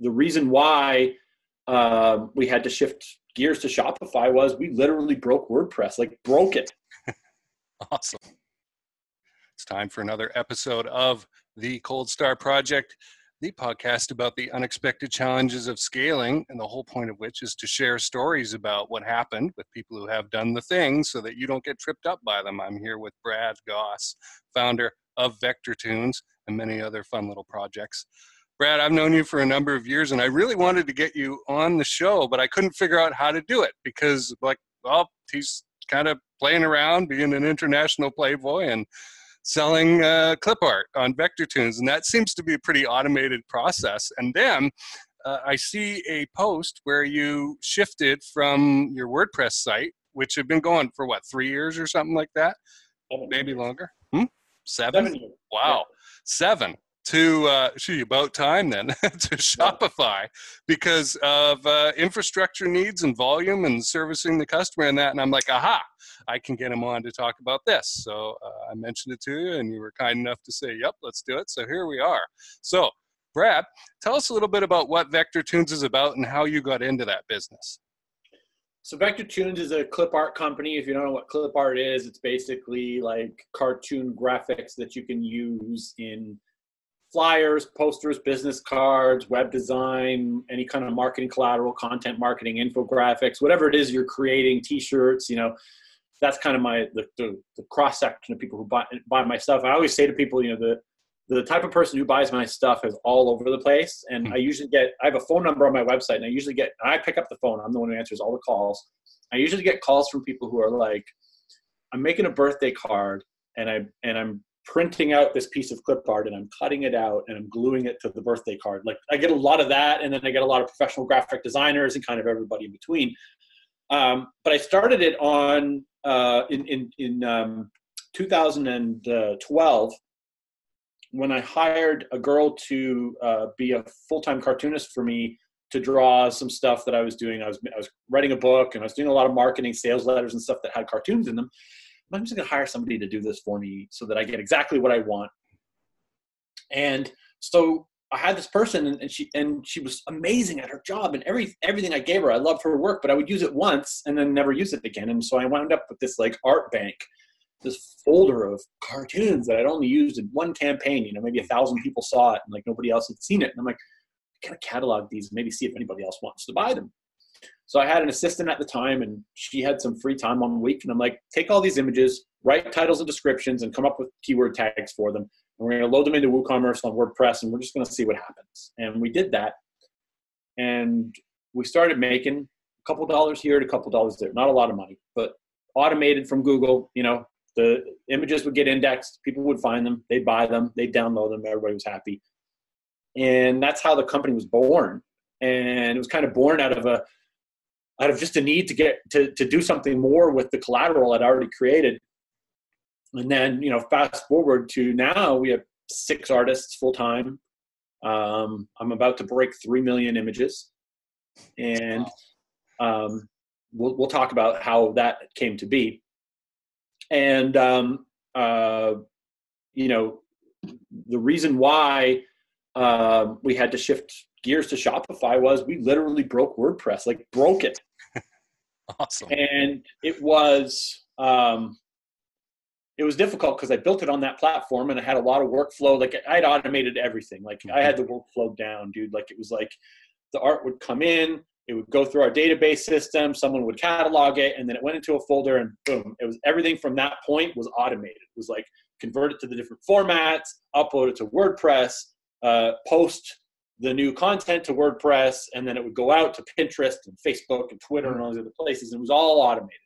the reason why uh, we had to shift gears to Shopify was we literally broke WordPress, like broke it. awesome. It's time for another episode of the Cold Star Project, the podcast about the unexpected challenges of scaling, and the whole point of which is to share stories about what happened with people who have done the thing so that you don't get tripped up by them. I'm here with Brad Gosse, founder of Vector Toons and many other fun little projects. Brad, I've known you for a number of years and I really wanted to get you on the show, but I couldn't figure out how to do it because, like, well, he's kind of playing around, being an international playboy and selling uh, clip art on Vector Toons. And that seems to be a pretty automated process. And then uh, I see a post where you shifted from your WordPress site, which had been going for what, three years or something like that? Seven Maybe years. longer. Hmm? Seven? Seven wow. Yeah. Seven to uh, gee, about time then to Shopify because of uh, infrastructure needs and volume and servicing the customer and that. And I'm like, aha, I can get him on to talk about this. So uh, I mentioned it to you, and you were kind enough to say, yep, let's do it. So here we are. So, Brad, tell us a little bit about what Vector Toons is about and how you got into that business. So Vector Toons is a clip art company. If you don't know what clip art is, it's basically like cartoon graphics that you can use in flyers, posters, business cards, web design, any kind of marketing collateral, content marketing, infographics, whatever it is you're creating, t-shirts, you know, that's kind of my the, the, the cross section of people who buy, buy my stuff. I always say to people, you know, the the type of person who buys my stuff is all over the place, and mm-hmm. I usually get I have a phone number on my website, and I usually get I pick up the phone. I'm the one who answers all the calls. I usually get calls from people who are like, I'm making a birthday card, and I and I'm printing out this piece of clip art and I'm cutting it out and I'm gluing it to the birthday card. Like I get a lot of that, and then I get a lot of professional graphic designers and kind of everybody in between. Um, but I started it on uh, in in, in um, 2012 when I hired a girl to uh, be a full time cartoonist for me to draw some stuff that I was doing. I was I was writing a book and I was doing a lot of marketing, sales letters, and stuff that had cartoons in them. I'm just going to hire somebody to do this for me so that I get exactly what I want. And so I had this person, and she and she was amazing at her job and every everything I gave her. I loved her work, but I would use it once and then never use it again. And so I wound up with this like art bank, this folder of cartoons that I'd only used in one campaign. You know, maybe a thousand people saw it, and like nobody else had seen it. And I'm like, I gotta catalog these and maybe see if anybody else wants to buy them. So I had an assistant at the time, and she had some free time on the week. And I'm like, take all these images, write titles and descriptions, and come up with keyword tags for them. And we're going to load them into WooCommerce on WordPress, and we're just going to see what happens. And we did that, and we started making a couple dollars here and a couple dollars there. Not a lot of money, but automated from Google. You know, the images would get indexed, people would find them, they'd buy them, they'd download them, everybody was happy. And that's how the company was born. And it was kind of born out of a out of just a need to get to, to do something more with the collateral I'd already created. And then, you know, fast forward to now, we have six artists full time. Um, I'm about to break 3 million images. And um, we'll, we'll talk about how that came to be. And, um, uh, you know, the reason why uh, we had to shift gears to Shopify was we literally broke WordPress, like broke it. Awesome. And it was um, it was difficult because I built it on that platform and I had a lot of workflow. Like I'd automated everything. Like I had the workflow down, dude. Like it was like the art would come in, it would go through our database system, someone would catalog it, and then it went into a folder and boom. It was everything from that point was automated. It was like convert it to the different formats, upload it to WordPress, uh, post the new content to WordPress, and then it would go out to Pinterest and Facebook and Twitter and all these other places. And it was all automated.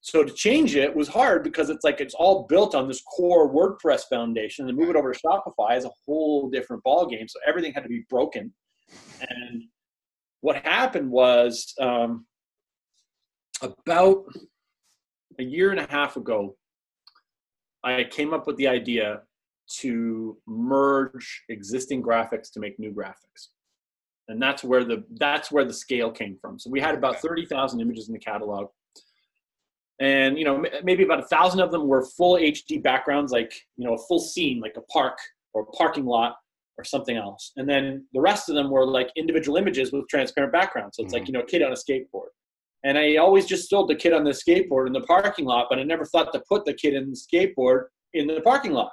So to change it was hard because it's like it's all built on this core WordPress foundation. And move it over to Shopify is a whole different ballgame. So everything had to be broken. And what happened was um, about a year and a half ago, I came up with the idea to merge existing graphics to make new graphics and that's where the that's where the scale came from so we had about 30,000 images in the catalog and you know maybe about a thousand of them were full hd backgrounds like you know a full scene like a park or a parking lot or something else. And then the rest of them were like individual images with transparent backgrounds. So it's mm-hmm. like, you know, a kid on a skateboard. And I always just sold the kid on the skateboard in the parking lot, but I never thought to put the kid in the skateboard in the parking lot.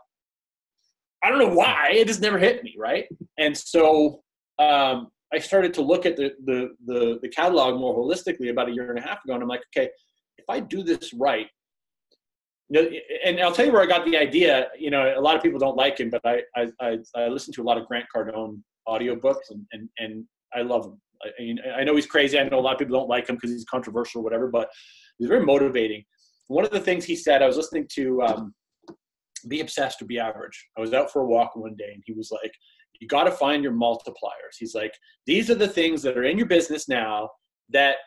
I don't know why. It just never hit me, right? And so um, I started to look at the, the, the, the catalog more holistically about a year and a half ago. And I'm like, okay, if I do this right, you know, and I'll tell you where I got the idea. You know, a lot of people don't like him, but I I, I, I listen to a lot of Grant Cardone audiobooks, and and, and I love him. I, I know he's crazy. I know a lot of people don't like him because he's controversial or whatever, but he's very motivating. One of the things he said, I was listening to um, Be Obsessed or Be Average. I was out for a walk one day, and he was like, "You got to find your multipliers." He's like, "These are the things that are in your business now that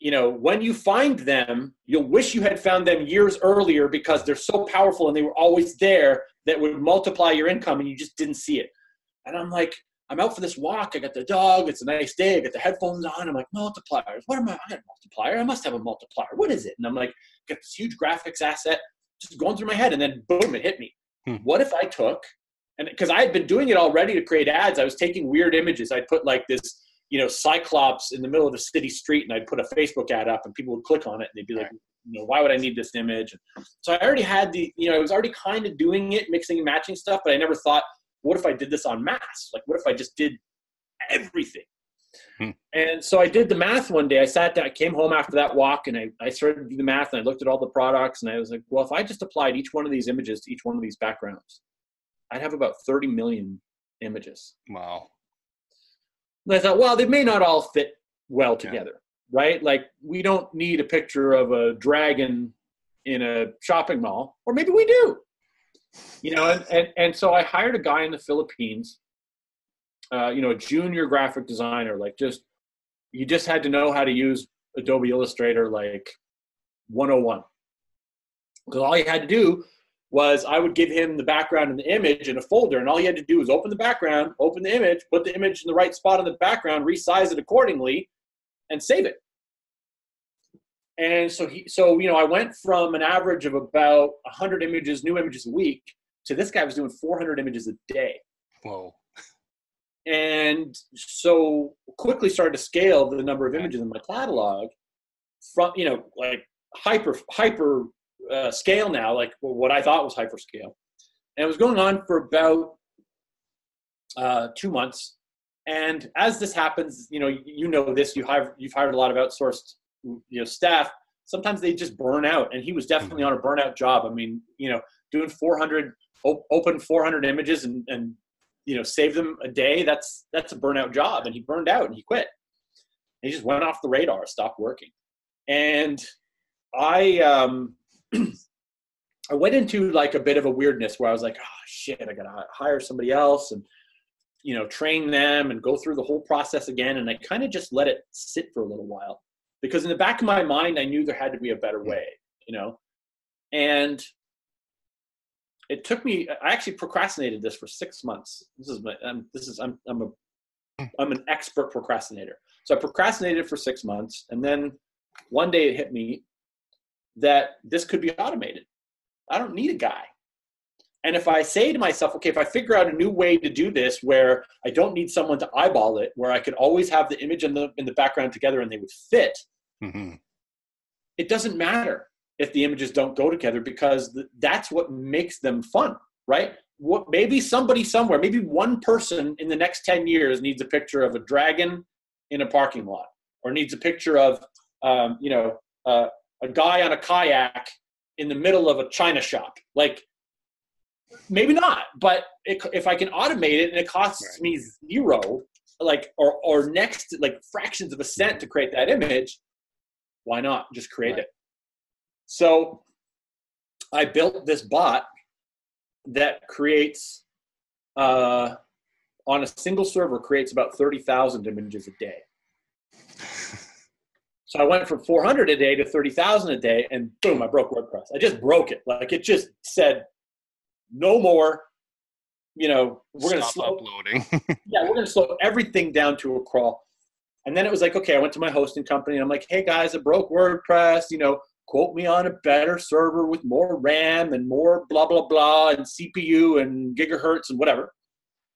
you know, when you find them, you'll wish you had found them years earlier because they're so powerful and they were always there that would multiply your income and you just didn't see it. And I'm like, I'm out for this walk. I got the dog. It's a nice day. I got the headphones on. I'm like, multipliers. What am I? I got a multiplier. I must have a multiplier. What is it? And I'm like, got this huge graphics asset just going through my head. And then boom, it hit me. Hmm. What if I took, and because I had been doing it already to create ads, I was taking weird images. I'd put like this you know, Cyclops in the middle of a city street, and I'd put a Facebook ad up, and people would click on it, and they'd be like, you know, why would I need this image? So I already had the, you know, I was already kind of doing it, mixing and matching stuff, but I never thought, what if I did this on mass? Like, what if I just did everything? And so I did the math one day. I sat down, I came home after that walk, and I, I started to do the math, and I looked at all the products, and I was like, well, if I just applied each one of these images to each one of these backgrounds, I'd have about 30 million images. Wow. And I thought, well, they may not all fit well together, yeah. right? Like we don't need a picture of a dragon in a shopping mall, or maybe we do. You know, and, and, and so I hired a guy in the Philippines, uh, you know, a junior graphic designer, like just you just had to know how to use Adobe Illustrator like 101. Because all you had to do was I would give him the background and the image in a folder, and all he had to do was open the background, open the image, put the image in the right spot in the background, resize it accordingly, and save it. And so he, so you know, I went from an average of about 100 images, new images a week, to this guy was doing 400 images a day. Whoa. And so quickly started to scale the number of images in my catalog from you know like hyper hyper uh, scale now, like what I thought was hyper scale And it was going on for about uh, two months. And as this happens, you know, you know this. You have you've hired a lot of outsourced, you know, staff. Sometimes they just burn out, and he was definitely on a burnout job. I mean, you know, doing 400, open 400 images and and you know save them a day. That's that's a burnout job, and he burned out and he quit. he just went off the radar, stopped working. And I um, I went into like a bit of a weirdness where I was like, oh shit, I gotta hire somebody else and you know train them and go through the whole process again. And I kind of just let it sit for a little while because in the back of my mind I knew there had to be a better way, you know. And it took me. I actually procrastinated this for six months. This is my. I'm, this is. I'm. I'm a. I'm an expert procrastinator. So I procrastinated for six months, and then one day it hit me that this could be automated. I don't need a guy. And if I say to myself, okay, if I figure out a new way to do this where I don't need someone to eyeball it, where I could always have the image and the in the background together and they would fit, mm-hmm. it doesn't matter if the images don't go together because th- that's what makes them fun, right? What maybe somebody somewhere, maybe one person in the next 10 years needs a picture of a dragon in a parking lot or needs a picture of um, you know uh, a guy on a kayak in the middle of a china shop. Like, maybe not, but it, if I can automate it and it costs me zero, like, or, or next, like fractions of a cent to create that image, why not just create right. it? So I built this bot that creates, uh, on a single server, creates about 30,000 images a day. So I went from 400 a day to 30,000 a day, and boom, I broke WordPress. I just broke it. Like it just said, no more. You know, we're going to slow uploading. yeah, we're going to slow everything down to a crawl. And then it was like, okay, I went to my hosting company, and I'm like, hey guys, I broke WordPress. You know, quote me on a better server with more RAM and more blah blah blah and CPU and gigahertz and whatever.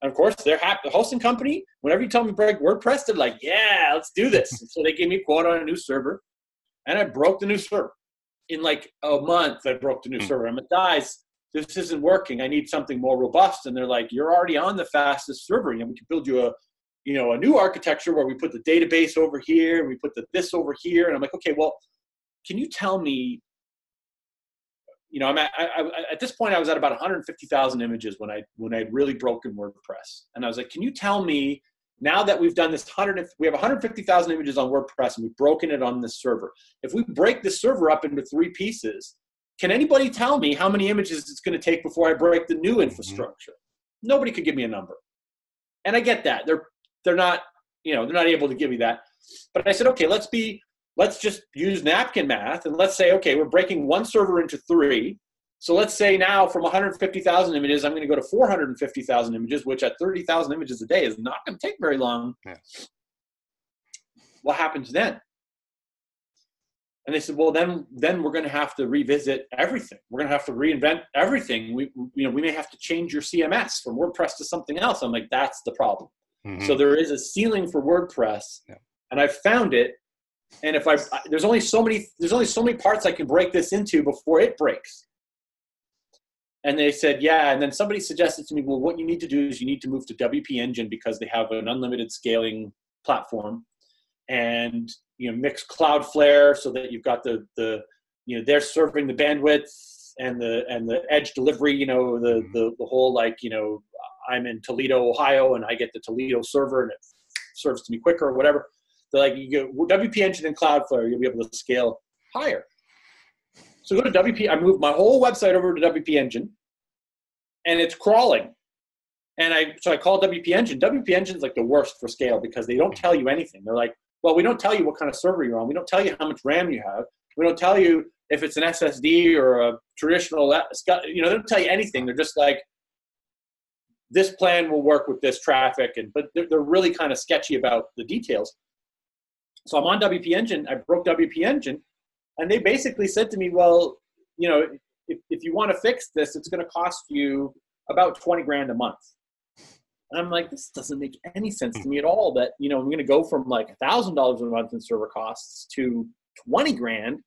And of course, they're happy. The hosting company, whenever you tell them break WordPress, they're like, yeah, let's do this. so they gave me a quote on a new server, and I broke the new server. In like a month, I broke the new mm-hmm. server. I'm like, guys, this isn't working. I need something more robust. And they're like, you're already on the fastest server. and we can build you a, you know, a new architecture where we put the database over here and we put the this over here. And I'm like, okay, well, can you tell me you know, I'm at, I, I, at this point I was at about 150,000 images when I when I had really broken WordPress, and I was like, can you tell me now that we've done this 100, we have 150,000 images on WordPress and we've broken it on this server. If we break this server up into three pieces, can anybody tell me how many images it's going to take before I break the new mm-hmm. infrastructure? Mm-hmm. Nobody could give me a number, and I get that they're they're not you know they're not able to give me that. But I said, okay, let's be let's just use napkin math and let's say, okay, we're breaking one server into three. So let's say now from 150,000 images, I'm going to go to 450,000 images, which at 30,000 images a day is not going to take very long. Yeah. What happens then? And they said, well, then, then we're going to have to revisit everything. We're going to have to reinvent everything. We, you know, we may have to change your CMS from WordPress to something else. I'm like, that's the problem. Mm-hmm. So there is a ceiling for WordPress, yeah. and I've found it and if I there's only so many there's only so many parts I can break this into before it breaks. And they said, yeah. And then somebody suggested to me, well, what you need to do is you need to move to WP Engine because they have an unlimited scaling platform, and you know mix Cloudflare so that you've got the the you know they're serving the bandwidth and the and the edge delivery. You know the mm-hmm. the the whole like you know I'm in Toledo, Ohio, and I get the Toledo server and it serves to me quicker or whatever. They're like, you go WP Engine and Cloudflare, you'll be able to scale higher. So go to WP. I moved my whole website over to WP Engine, and it's crawling. And I so I call WP Engine. WP Engine is like the worst for scale because they don't tell you anything. They're like, well, we don't tell you what kind of server you're on. We don't tell you how much RAM you have. We don't tell you if it's an SSD or a traditional. Uh, you know, they don't tell you anything. They're just like, this plan will work with this traffic, and but they're, they're really kind of sketchy about the details. So I'm on WP Engine. I broke WP Engine, and they basically said to me, "Well, you know, if, if you want to fix this, it's going to cost you about 20 grand a month." And I'm like, this doesn't make any sense to me at all. That you know, I'm going to go from like a thousand dollars a month in server costs to 20 grand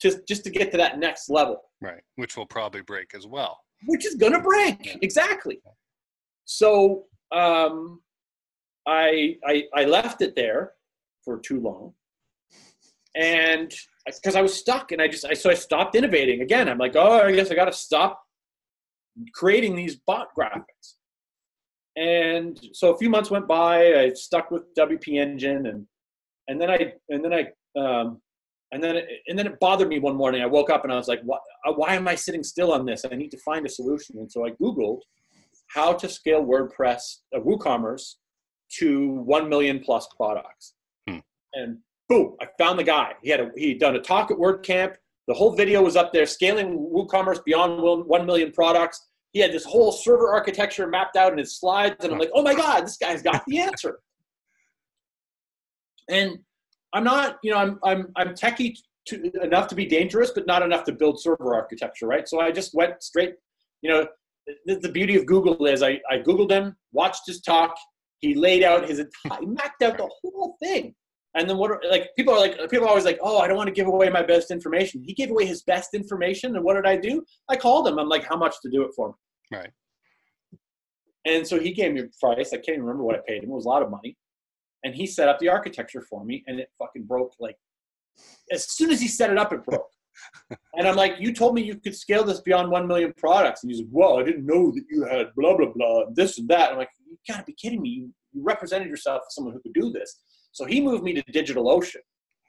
to just to get to that next level. Right, which will probably break as well. Which is going to break exactly. So um, I, I I left it there for too long. And because I was stuck and I just, I, so I stopped innovating again. I'm like, oh, I guess I got to stop creating these bot graphics. And so a few months went by, I stuck with WP Engine and, and then I, and then I, um, and then, it, and then it bothered me one morning. I woke up and I was like, why, why am I sitting still on this? I need to find a solution. And so I Googled how to scale WordPress, uh, WooCommerce to 1 million plus products and boom, I found the guy. He had a, he'd done a talk at WordCamp. The whole video was up there, scaling WooCommerce beyond 1 million products. He had this whole server architecture mapped out in his slides, and I'm like, oh my God, this guy's got the answer. and I'm not, you know, I'm, I'm, I'm techie to, enough to be dangerous, but not enough to build server architecture, right? So I just went straight, you know, the, beauty of Google is I, I Googled him, watched his talk, he laid out his entire, mapped out the whole thing. And then what? Are, like people are like people are always like, oh, I don't want to give away my best information. He gave away his best information, and what did I do? I called him. I'm like, how much to do it for me? Right. And so he gave me a price. I can't even remember what I paid him. It was a lot of money. And he set up the architecture for me, and it fucking broke. Like as soon as he set it up, it broke. and I'm like, you told me you could scale this beyond one million products, and he's like, well, I didn't know that you had blah blah blah, this and that. I'm like, you gotta be kidding me. You, you represented yourself as someone who could do this. So he moved me to DigitalOcean.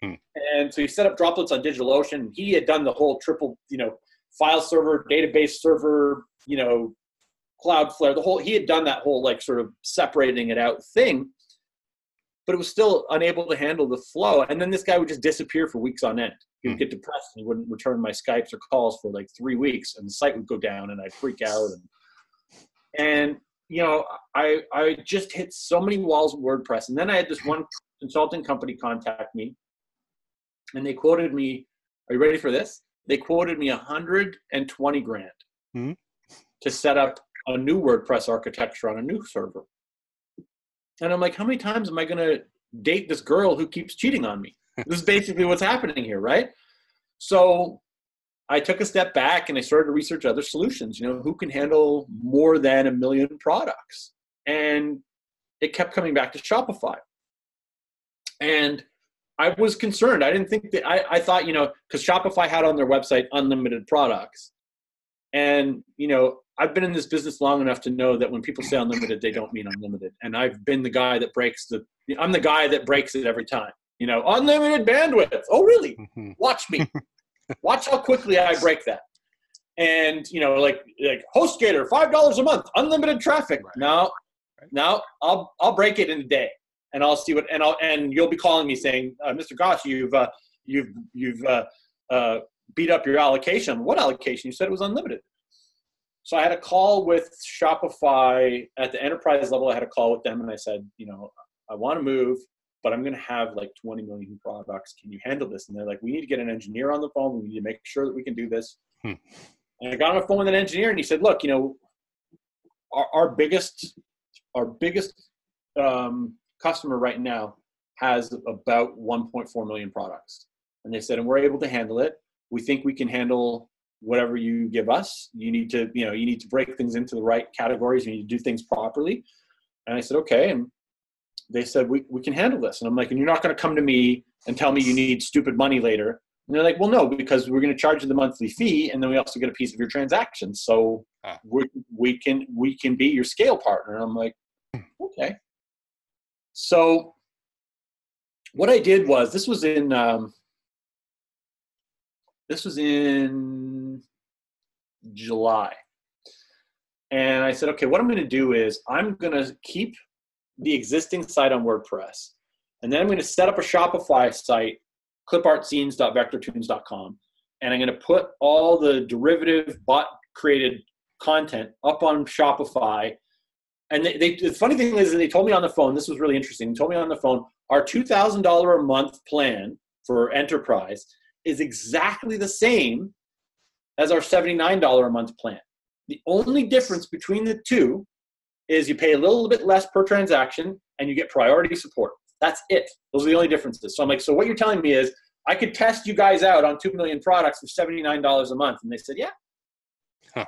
Hmm. And so he set up droplets on DigitalOcean. He had done the whole triple, you know, file server, database server, you know, Cloudflare, the whole, he had done that whole like sort of separating it out thing, but it was still unable to handle the flow. And then this guy would just disappear for weeks on end. He would hmm. get depressed and he wouldn't return my Skypes or calls for like three weeks and the site would go down and I'd freak out. And, and you know, I, I just hit so many walls with WordPress. And then I had this one consulting company contact me and they quoted me are you ready for this they quoted me 120 grand mm-hmm. to set up a new WordPress architecture on a new server. And I'm like, how many times am I going to date this girl who keeps cheating on me? this is basically what's happening here, right? So I took a step back and I started to research other solutions. You know, who can handle more than a million products? And it kept coming back to Shopify. And I was concerned. I didn't think that I, I thought, you know, because Shopify had on their website unlimited products. And, you know, I've been in this business long enough to know that when people say unlimited, they don't mean unlimited. And I've been the guy that breaks the, I'm the guy that breaks it every time. You know, unlimited bandwidth. Oh, really? Mm-hmm. Watch me. Watch how quickly I break that. And, you know, like, like HostGator, $5 a month, unlimited traffic. Right. No, no, I'll, I'll break it in a day and I'll see what, and I'll, and you'll be calling me saying, uh, Mr. Gosse, you've, uh, you've, you've, uh, uh, beat up your allocation. What allocation? You said it was unlimited. So I had a call with Shopify at the enterprise level. I had a call with them and I said, you know, I want to move, but I'm going to have like 20 million products. Can you handle this? And they're like, we need to get an engineer on the phone. We need to make sure that we can do this. Hmm. And I got on the phone with an engineer and he said, look, you know, our, our biggest, our biggest um, customer right now has about 1.4 million products. And they said, and we're able to handle it. We think we can handle whatever you give us. You need to, you know, you need to break things into the right categories. You need to do things properly. And I said, okay. And they said, we, we can handle this. And I'm like, and you're not going to come to me and tell me you need stupid money later. And they're like, well, no, because we're going to charge you the monthly fee, and then we also get a piece of your transaction. So ah. we we can we can be your scale partner. And I'm like, okay. So what I did was this was in um, this was in July. And I said, okay, what I'm going to do is I'm going to keep the existing site on WordPress. And then I'm going to set up a Shopify site, clipartscenes.vectortoons.com. And I'm going to put all the derivative bot created content up on Shopify. And they, they, the funny thing is, they told me on the phone, this was really interesting. They told me on the phone, our $2,000 a month plan for enterprise is exactly the same as our $79 a month plan. The only difference between the two is you pay a little bit less per transaction and you get priority support. That's it. Those are the only differences. So I'm like, so what you're telling me is I could test you guys out on 2 million products for $79 a month. And they said, yeah. Huh.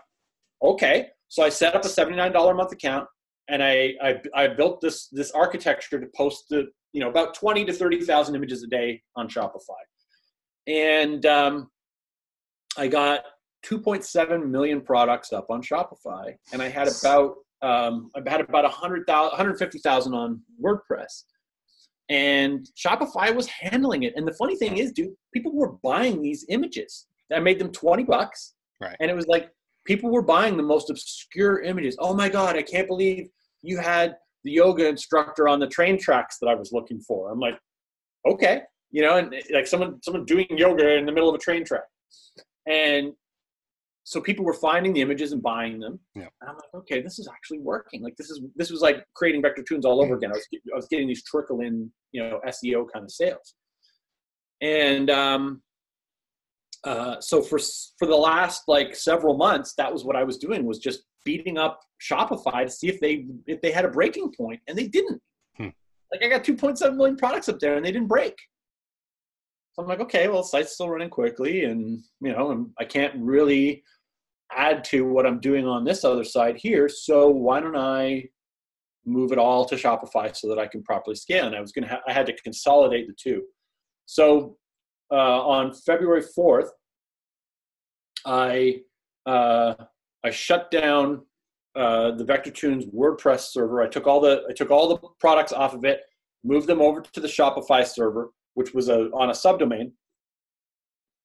Okay. So I set up a $79 a month account and I, I, I built this, this architecture to post the, you know, about 20 to 30,000 images a day on Shopify. And um, I got 2.7 million products up on Shopify, and I had about um, I had about 100,000, 150,000 on WordPress. And Shopify was handling it. And the funny thing is, dude, people were buying these images. I made them 20 bucks. Right. And it was like people were buying the most obscure images. Oh my God, I can't believe you had the yoga instructor on the train tracks that I was looking for. I'm like, okay you know, and like someone someone doing yoga in the middle of a train track, and so people were finding the images and buying them. Yeah. And I'm like, okay, this is actually working. Like this is this was like creating Vectortoons all over again. I was I was getting these trickle in, you know, SEO kind of sales, and um, uh, so for for the last like several months, that was what I was doing was just beating up Shopify to see if they if they had a breaking point, and they didn't. Hmm. Like I got 2.7 million products up there, and they didn't break. So I'm like, okay, well, site's still running quickly, and you know, I can't really add to what I'm doing on this other side here. So why don't I move it all to Shopify so that I can properly scale? And I was gonna, ha- I had to consolidate the two. So uh, on February 4th, I uh, I shut down uh, the Vectortoons WordPress server. I took all the I took all the products off of it, moved them over to the Shopify server, which was a, on a subdomain.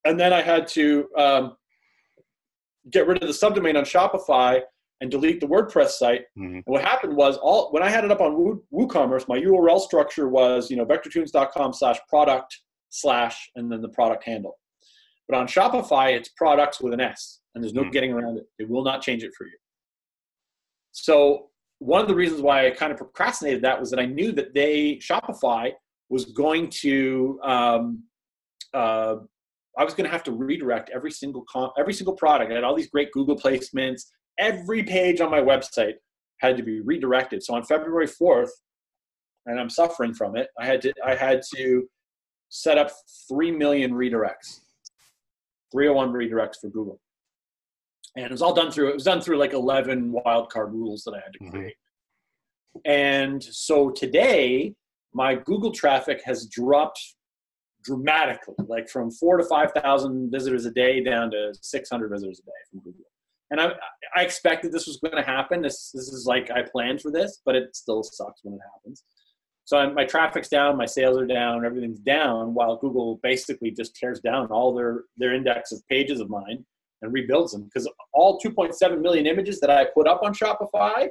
And then I had to um, get rid of the subdomain on Shopify and delete the WordPress site. Mm-hmm. And what happened was all when I had it up on Woo, WooCommerce, my URL structure was you know vectortoons.com slash product slash and then the product handle. But on Shopify, it's products with an S, and there's no mm-hmm. getting around it. It will not change it for you. So one of the reasons why I kind of procrastinated that was that I knew that they Shopify was going to um, uh, I was going to have to redirect every single every single product. I had all these great Google placements, every page on my website had to be redirected. So on February 4th, and I'm suffering from it, I had to I had to set up three million redirects, 301 redirects for Google, and it was all done through it was done through like 11 wildcard rules that I had to Mhm. create. And so today, my Google traffic has dropped dramatically, like from four to five thousand visitors a day down to 600 visitors a day from Google. And I, I expected this was going to happen. This, this is like I planned for this, but it still sucks when it happens. So I'm, my traffic's down, my sales are down, everything's down, while Google basically just tears down all their their index of pages of mine and rebuilds them because all 2.7 million images that I put up on Shopify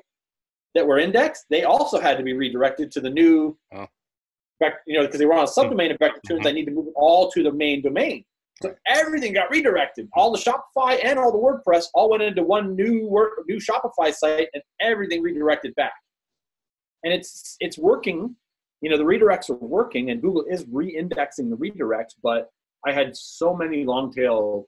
that were indexed, they also had to be redirected to the new, Oh. you know, because they were on a subdomain of hmm. Vector Toons. I mm-hmm. need to move all to the main domain. So everything got redirected. All the Shopify and all the WordPress all went into one new work, new Shopify site, and everything redirected back. And it's it's working. You know, the redirects are working, and Google is re-indexing the redirects. But I had so many long tail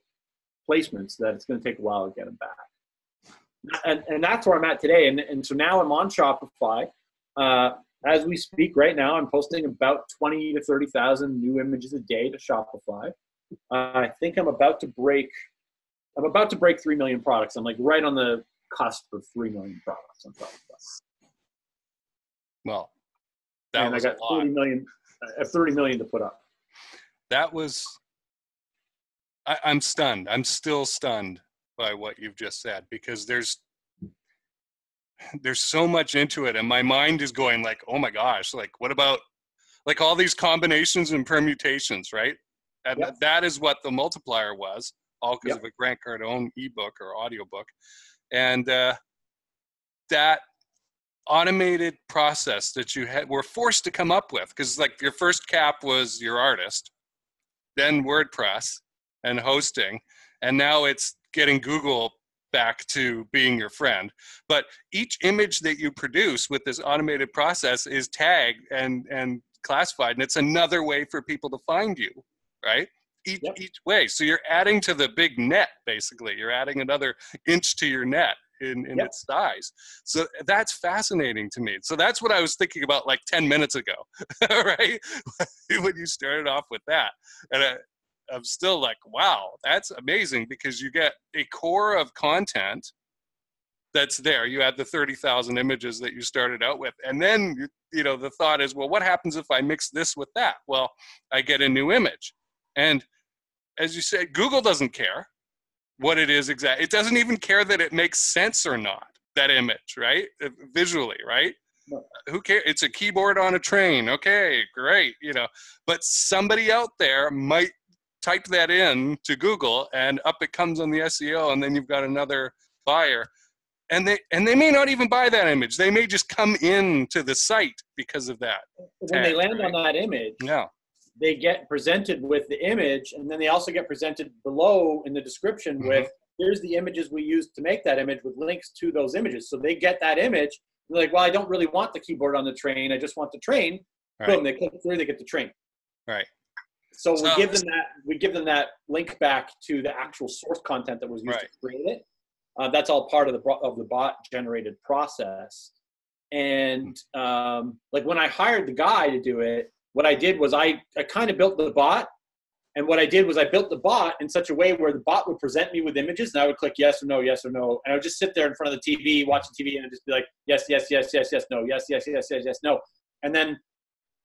placements that it's going to take a while to get them back. And, and that's where I'm at today. And, and so now I'm on Shopify. Uh, as we speak right now, I'm posting about 20 to 30,000 new images a day to Shopify. Uh, I think I'm about to break. I'm about to break three million products. I'm like right on the cusp of three million products on Shopify. Well, that and I got. 30 million. I have 30 million to put up. That was. I, I'm stunned. I'm still stunned by what you've just said because there's there's so much into it, and my mind is going like, oh my gosh, like what about like all these combinations and permutations, right? And Yep. that is what the multiplier was, all because Yep. of a Grant Cardone ebook or audiobook. And uh, that automated process that you had were forced to come up with because like your first cap was your artist then wordpress and hosting and now it's getting google back to being your friend. But each image that you produce with this automated process is tagged and and classified and it's another way for people to find you right? Each Yep. each way. So you're adding to the big net basically. You're adding another inch to your net in, in Yep. its size so that's fascinating to me. So that's what i was thinking about like 10 minutes ago right? When you started off with that. And I, i'm still like wow that's amazing because you get a core of content that's there. You had the 30000 images that you started out with. And then you, you know the thought is well what happens if i mix this with that? Well i get a new image. And as you said google doesn't care what it is exactly it doesn't even care that it makes sense or not that image right? Uh, visually right? No. who cares it's a keyboard on a train okay great you know. But somebody out there might type that in to google and up it comes on the seo and then you've got another buyer. And they and they may not even buy that image. They may just come in to the site because of that When they Tag, land on that image, yeah they get presented with the image, and then they also get presented below in the description Mhm. with here's the images we used to make that image with links to those images. So they get that image. They're like, well, I don't really want the keyboard on the train. I just want the train. Boom, they click through, they get the train. Right. So, So- we give them that we give them that link back to the actual source content that was used Right. to create it. Uh, that's all part of the of the bot generated process. And um, like when I hired the guy to do it, what I did was I, I kind of built the bot. And what I did was I built the bot in such a way where the bot would present me with images and I would click yes or no, yes or no. And I would just sit there in front of the TV, watching TV, and I'd just be like, yes, yes, yes, yes, yes, no, yes, yes, yes, yes, yes, no. And then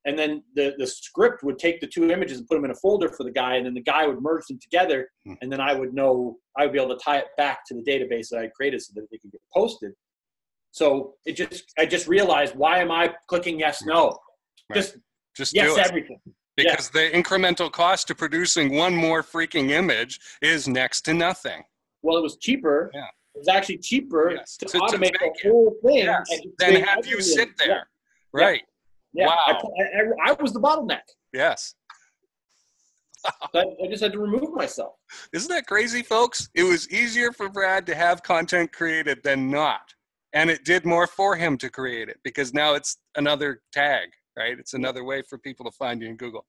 and then the, the script would take the two images and put them in a folder for the guy, and then the guy would merge them together, Hmm. and then I would know I would be able to tie it back to the database that I created so that they could get posted. So it just I just realized why am I clicking yes no? Right. Just just yes do it everything. because the incremental cost to producing one more freaking image is next to nothing. Well, it was cheaper. Yeah. It was actually cheaper Yes, to, to- to automate make the whole thing. Yes. and Then create have you sit Yeah. there. Right. Yeah, I, Wow. I, I, I was the bottleneck. Yes. I, I just had to remove myself. Isn't that crazy, folks? It was easier for Brad to have content created than not. And it did more for him to create it because now it's another tag, right? It's another way for people to find you in Google.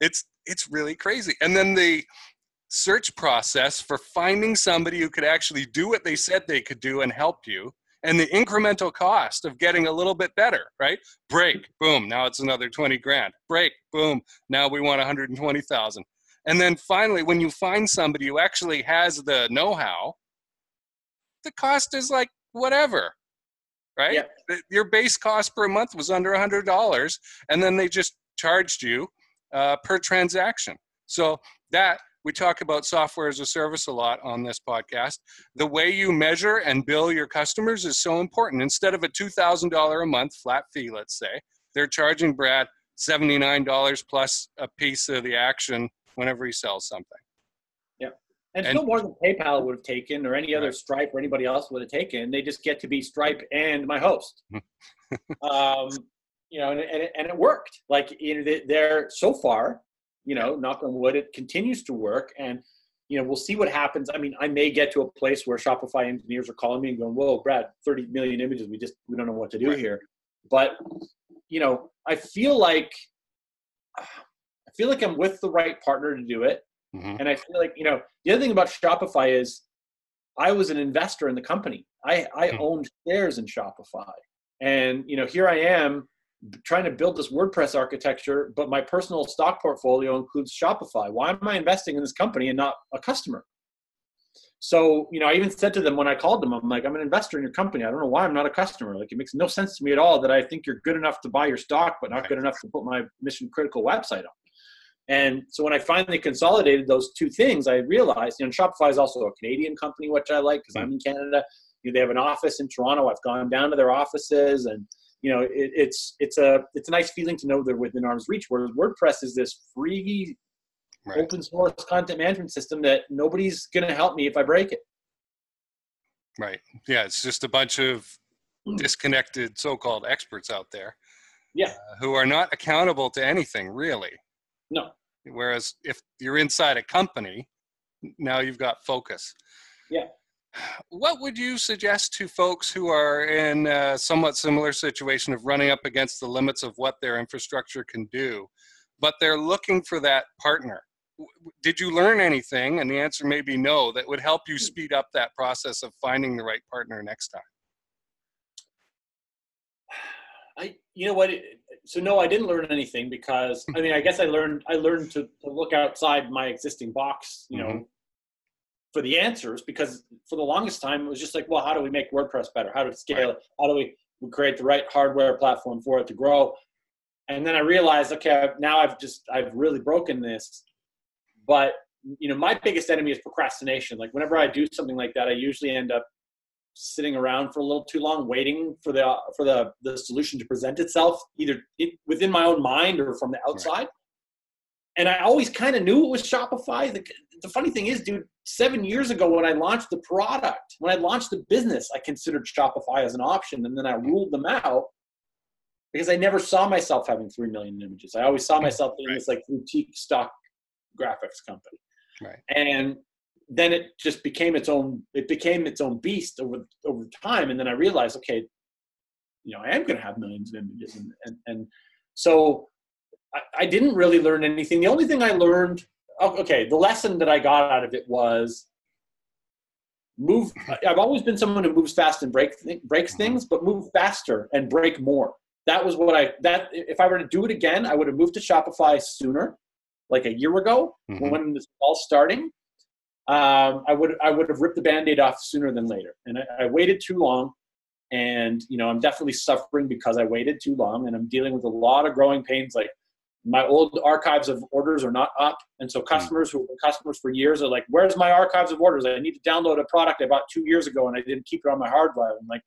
It's it's really crazy. And then the search process for finding somebody who could actually do what they said they could do and help you and the incremental cost of getting a little bit better, right? Break, boom, now it's another 20 grand. Break, boom, now we want 120,000. And then finally, when you find somebody who actually has the know how, the cost is like whatever, right? Yeah. Your base cost per month was under $100, and then they just charged you uh, per transaction. So that we talk about software as a service a lot on this podcast. The way you measure and bill your customers is so important. Instead of a $2,000 a month flat fee, let's say, they're charging Brad $79 plus a piece of the action whenever he sells something. And, and no more than PayPal would have taken or any other. Stripe or anybody else would have taken. They just get to be Stripe and my host. um, you know, and, and, it, and it worked. Like, you know, they're so far, you know, knock on wood, it continues to work. And, you know, we'll see what happens. I mean, I may get to a place where Shopify engineers are calling me and going, whoa, Brad, 30 million images. We just, we don't know what to do right. here. But, you know, I feel like, I feel like I'm with the right partner to do it. Mm-hmm. And I feel like, you know, the other thing about Shopify is I was an investor in the company. I, I mm-hmm. owned shares in Shopify. And, you know, here I am trying to build this WordPress architecture, but my personal stock portfolio includes Shopify. Why am I investing in this company and not a customer? So, you know, I even said to them when I called them, I'm like, I'm an investor in your company. I don't know why I'm not a customer. Like, it makes no sense to me at all that I think you're good enough to buy your stock, but not good enough to put my mission critical website on. And so when I finally consolidated those two things, I realized, you know, Shopify is also a Canadian company, which I like because I'm in Canada. You know, they have an office in Toronto. I've gone down to their offices and you know, it, it's it's a it's a nice feeling to know they're within arm's reach. Whereas WordPress is this free, right. open source content management system that nobody's going to help me if I break it. Right. Yeah, it's just a bunch of hmm. disconnected so-called experts out there. Yeah. Uh, who are not accountable to anything really. No. Whereas if you're inside a company, now you've got focus. Yeah what would you suggest to folks who are in a somewhat similar situation of running up against the limits of what their infrastructure can do, but they're looking for that partner? Did you learn anything? And the answer may be no, that would help you hmm. speed up that process of finding the right partner next time. I, you know what? So no, I didn't learn anything because I mean, I guess I learned I learned to, to look outside my existing box. You know, mm-hmm for the answers because for the longest time it was just like, well, how do we make WordPress better? How do we scale it? How do we, we create the right hardware platform for it to grow? And then I realized, okay, now I've just I've really broken this. But you know, my biggest enemy is procrastination. Like whenever I do something like that, I usually end up sitting around for a little too long, waiting for the for the the solution to present itself, either it, within my own mind or from the outside. Right and I always kind of knew it was Shopify. The, the, funny thing is, dude, seven years ago when I launched the product, when I launched the business, I considered Shopify as an option, and then I ruled them out because I never saw myself having three million images. I always saw myself being right. this like boutique stock graphics company, right? And then it just became its own. It became its own beast over over time, and then I realized, okay, you know, I am going to have millions of images, and and, and so I, I didn't really learn anything. The only thing I learned, oh, okay, the lesson that I got out of it was move. I've always been someone who moves fast and break breaks mm-hmm. things, but move faster and break more. That was what I that if I were to do it again, I would have moved to Shopify sooner, like a year ago mm-hmm. when this all starting. Um, I would I would have ripped the band-aid off sooner than later, and I, I waited too long. And you know i'm definitely suffering because i waited too long. And i'm dealing with a lot of growing pains. Like my old archives of orders are not up. And so hmm. customers who have been customers for years are like where's my archives of orders? I need to download a product i bought two years ago and i didn't keep it on my hard drive. I'm like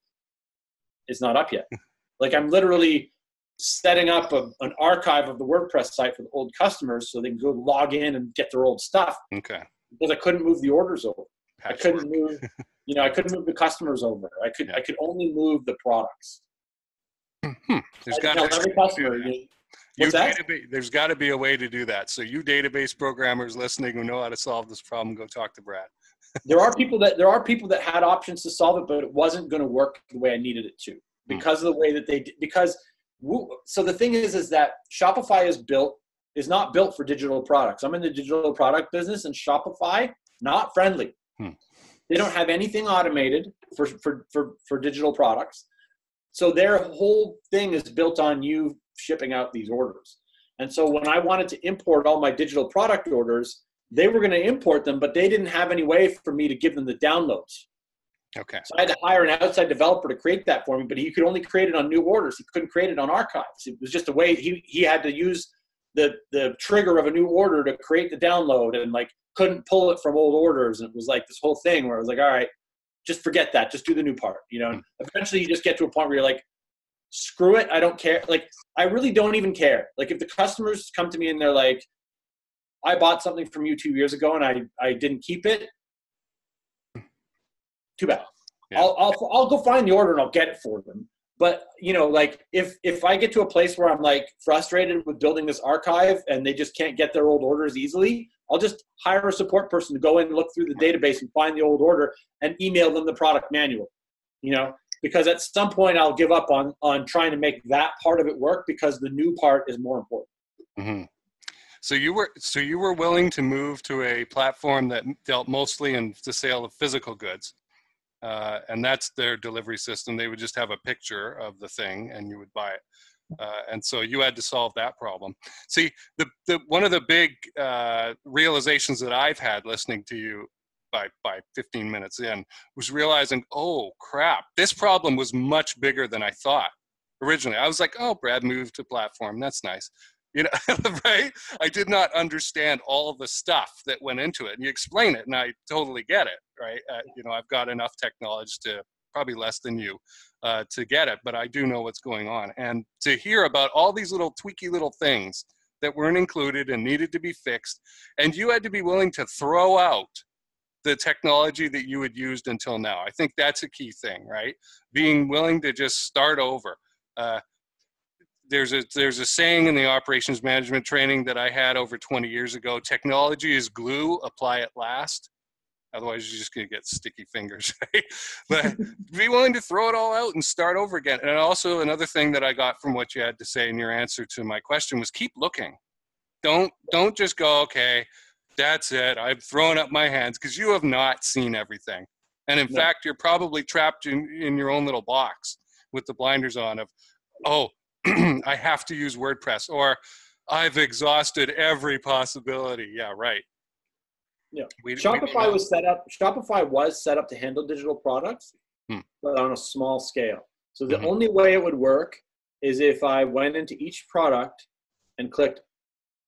it's not up yet. Like i'm literally setting up a, an archive of the wordpress site for the old customers so they can go log in and get their old stuff. Okay because i couldn't move the orders over i couldn't move you know i couldn't move the customers over i could yeah. i could only move the products hmm. there's got every customer you, What's? Database, there's got to be a way to do that. So you database programmers listening who know how to solve this problem, go talk to Brad. there are people that there are people that had options to solve it, but it wasn't going to work the way I needed it to hmm. because of the way that they did. Because so the thing is, is that Shopify is built is not built for digital products. I'm in the digital product business, and Shopify not friendly. Hmm. They don't have anything automated for, for, for, for digital products. So their whole thing is built on you shipping out these orders. And so when I wanted to import all my digital product orders, they were going to import them, but they didn't have any way for me to give them the downloads. Okay. So I had to hire an outside developer to create that for me, but he could only create it on new orders. He couldn't create it on archives. It was just a way he, he had to use the the trigger of a new order to create the download and like couldn't pull it from old orders. And it was like this whole thing where I was like, all right, just forget that. Just do the new part, you know. And hmm. eventually, you just get to a point where you're like, screw it, I don't care. Like, I really don't even care. Like, if the customers come to me and they're like, I bought something from you two years ago and I I didn't keep it. Too bad. Yeah. I'll, I'll I'll go find the order and I'll get it for them but you know like if if i get to a place where i'm like frustrated with building this archive and they just can't get their old orders easily i'll just hire a support person to go in and look through the database and find the old order and email them the product manual you know? Because at some point i'll give up on on trying to make that part of it work because the new part is more important. Mm-hmm. so you were so you were willing to move to a platform that dealt mostly in the sale of physical goods uh, and that's their delivery system. They would just have a picture of the thing, and you would buy it. Uh, and so you had to solve that problem. See, the, the one of the big uh, realizations that I've had listening to you by by 15 minutes in was realizing, oh crap, this problem was much bigger than I thought originally. I was like, oh, Brad moved to platform. That's nice you know right? I did not understand all the stuff that went into it and you explain it and i totally get it right? Uh, you know i've got enough technology to probably less than you uh, to get it but i do know what's going on. And to hear about all these little tweaky little things that weren't included and needed to be fixed and you had to be willing to throw out the technology that you had used until now. I think that's a key thing right? Being willing to just start over. Uh, there's a there's a saying in the operations management training that I had over 20 years ago. Technology is glue. Apply it last. Otherwise, you're just going to get sticky fingers. Right? But be willing to throw it all out and start over again. And also, another thing that I got from what you had to say in your answer to my question was keep looking. Don't don't just go okay. That's it. I've thrown up my hands because you have not seen everything. And in no. fact, you're probably trapped in, in your own little box with the blinders on of, oh, I have to use WordPress or I've exhausted every possibility. Yeah, right. Yeah. We, Shopify we was set up Shopify was set up to handle digital products, hmm. but on a small scale. So the mm-hmm. only way it would work is if I went into each product and clicked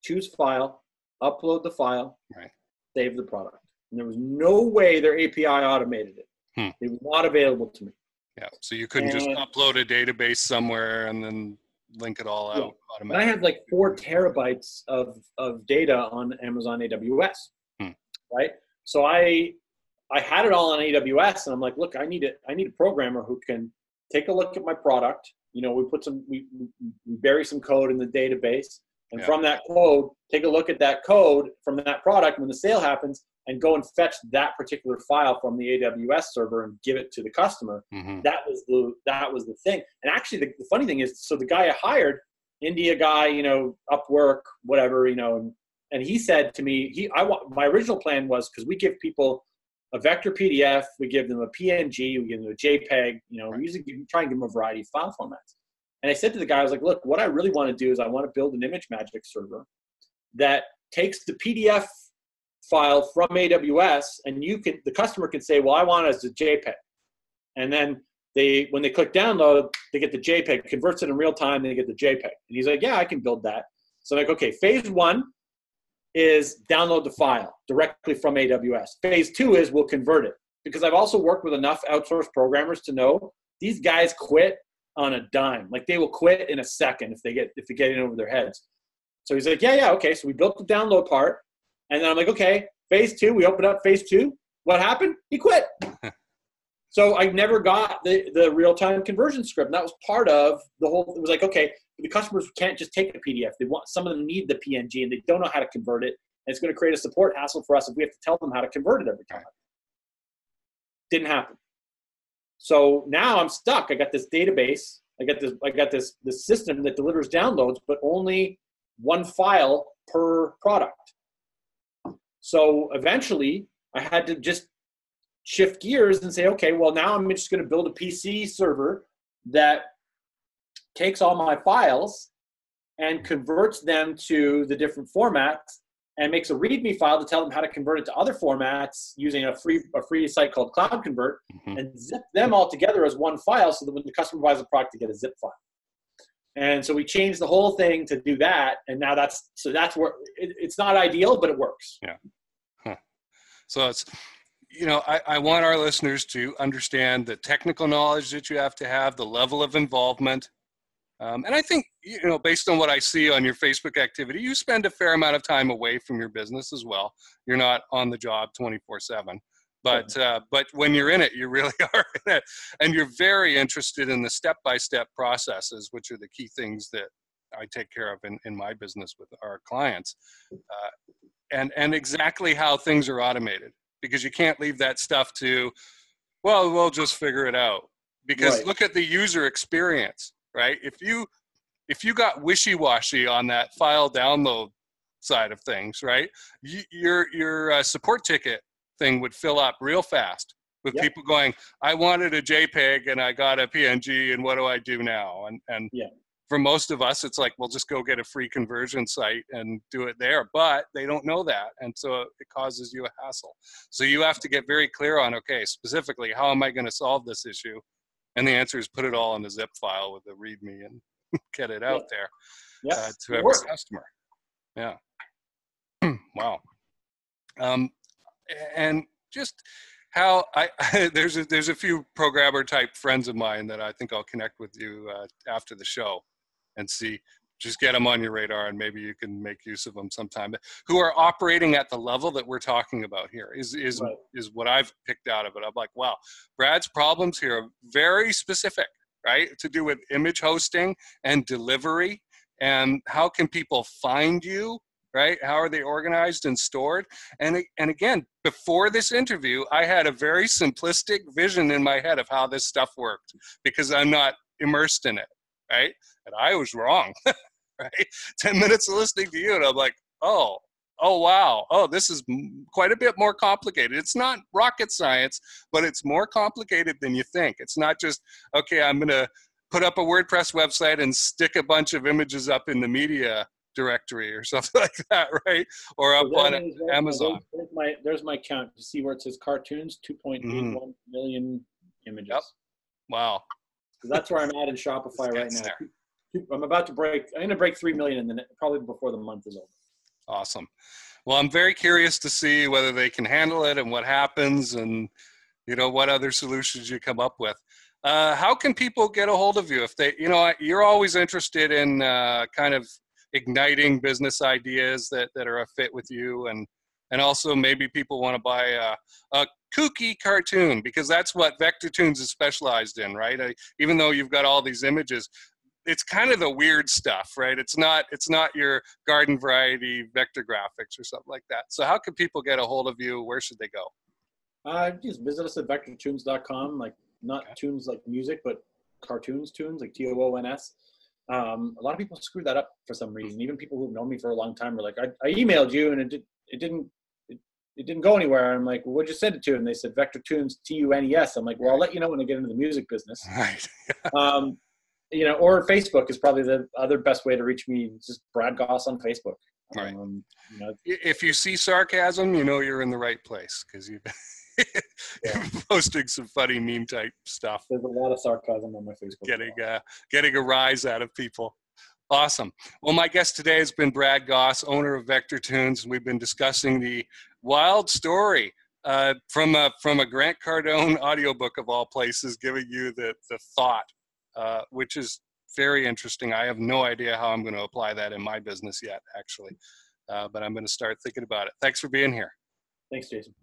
choose file, upload the file, right. save the product. And there was no way their API automated it. Hmm. It was not available to me. Yeah. So you couldn't and, just upload a database somewhere and then link it all out automatically. I had like four terabytes of, of data on Amazon AWS. Hmm. Right. So I I had it all on AWS and I'm like, look, I need it. I need a programmer who can take a look at my product. You know, we put some we, we bury some code in the database. And yeah. from that code, take a look at that code from that product. When the sale happens, and go and fetch that particular file from the AWS server and give it to the customer. Mm-hmm. That was the that was the thing. And actually, the, the, funny thing is, so the guy I hired, India guy, you know, Upwork, whatever, you know, and, and he said to me, he I want my original plan was because we give people a vector PDF, we give them a PNG, we give them a JPEG, you know, right. we usually try and give them a variety of file formats. And I said to the guy, I was like, look, what I really want to do is I want to build an ImageMagick server that takes the PDF file from AWS, and you can the customer can say, "Well, I want it as a JPEG," and then they when they click download, they get the JPEG, converts it in real time, they get the JPEG. And he's like, "Yeah, I can build that." So I'm like, okay, phase one is download the file directly from AWS. Phase two is we'll convert it because I've also worked with enough outsourced programmers to know these guys quit on a dime. Like they will quit in a second if they get if they get in over their heads. So he's like, yeah, yeah, okay. So we built the download part. And then I'm like, okay, phase two, we opened up phase two. What happened? He quit. so I never got the, the real time conversion script. That was part of the whole, it was like, okay, the customers can't just take a PDF. They want, some of them need the PNG and they don't know how to convert it. And it's going to create a support hassle for us if we have to tell them how to convert it every time. Didn't happen. So now I'm stuck. I got this database. I got this. I got this this system that delivers downloads, but only one file per product. So eventually, I had to just shift gears and say, okay, well, now I'm just going to build a PC server that takes all my files and converts them to the different formats and makes a README file to tell them how to convert it to other formats using a free a free site called Cloud Convert mm-hmm. and zip them all together as one file so that when the customer buys a product, to get a zip file. And so we changed the whole thing to do that, and now that's so that's where it, it's not ideal, but it works. Yeah. Huh. So it's you know I, I want our listeners to understand the technical knowledge that you have to have, the level of involvement, um, and I think, you know, based on what I see on your Facebook activity, you spend a fair amount of time away from your business as well. You're not on the job 24 7. But uh, but when you're in it, you really are in it, and you're very interested in the step-by-step processes, which are the key things that I take care of in, in my business with our clients, uh, and and exactly how things are automated because you can't leave that stuff to, well, we'll just figure it out. Because right. look at the user experience right? If you if you got wishy-washy on that file download side of things, right? You, your your uh, support ticket thing would fill up real fast with yep. people going, "I wanted a JPEG and I got a PNG, and what do I do now?" And and yeah. for most of us, it's like, "Well, just go get a free conversion site and do it there." But they don't know that, and so it causes you a hassle. So you have to get very clear on, okay, specifically, how am I going to solve this issue? And the answer is put it all in a zip file with a README and get it out there yes. uh, to every customer. Yeah. wow. Um, and just how I, there's a, there's a few programmer type friends of mine that I think I'll connect with you uh, after the show and see just get them on your radar and maybe you can make use of them sometime who are operating at the level that we're talking about here is is right. is what i've picked out of it. I'm like wow brad's problems here are very specific right? To do with image hosting and delivery and how can people find you right? How are they organized and stored? And and again before this interview i had a very simplistic vision in my head of how this stuff worked because i'm not immersed in it right? And i was wrong right? 10 minutes of listening to you, and I'm like, oh, oh, wow. Oh, this is quite a bit more complicated. It's not rocket science, but it's more complicated than you think. It's not just, okay, I'm going to put up a WordPress website and stick a bunch of images up in the media directory or something like that, right? Or up on Amazon. There's my, there's my count. You see where it says cartoons, 2.81 mm. million images. Yep. Wow. that's where I'm at in Shopify right now. There. I'm about to break. I'm going to break three million in the probably before the month is over. Awesome. Well, I'm very curious to see whether they can handle it and what happens, and you know what other solutions you come up with. Uh, how can people get a hold of you if they, you know, you're always interested in uh, kind of igniting business ideas that that are a fit with you, and and also maybe people want to buy a, a kooky cartoon because that's what Vector Toons is specialized in, right? I, even though you've got all these images, it's kind of the weird stuff, right? It's not it's not your garden variety vector graphics or something like that. So how can people get a hold of you? Where should they go? Uh, just visit us at vectortoons.com. Like not okay. tunes like music, but cartoons tunes like T O O N S. Um, a lot of people screw that up for some reason. Even people who've known me for a long time are like, I, I emailed you and it did, it didn't it, it didn't go anywhere. I'm like, well, what'd you send it to? And they said Vector Tunes T U N E S. I'm like, well, I'll let you know when I get into the music business. Right. um, you know, or Facebook is probably the other best way to reach me. Just Brad Gosse on Facebook. Right. Um, you know, if you see sarcasm, you know you're in the right place because you. yeah. posting some funny meme type stuff. There's a lot of sarcasm on my Facebook. Getting uh, getting a rise out of people. Awesome. Well, my guest today has been Brad Gosse, owner of Vector Toons, and we've been discussing the wild story uh, from a from a Grant Cardone audiobook of all places, giving you the the thought uh, which is very interesting. I have no idea how I'm going to apply that in my business yet, actually, uh, but I'm going to start thinking about it. Thanks for being here. Thanks, Jason.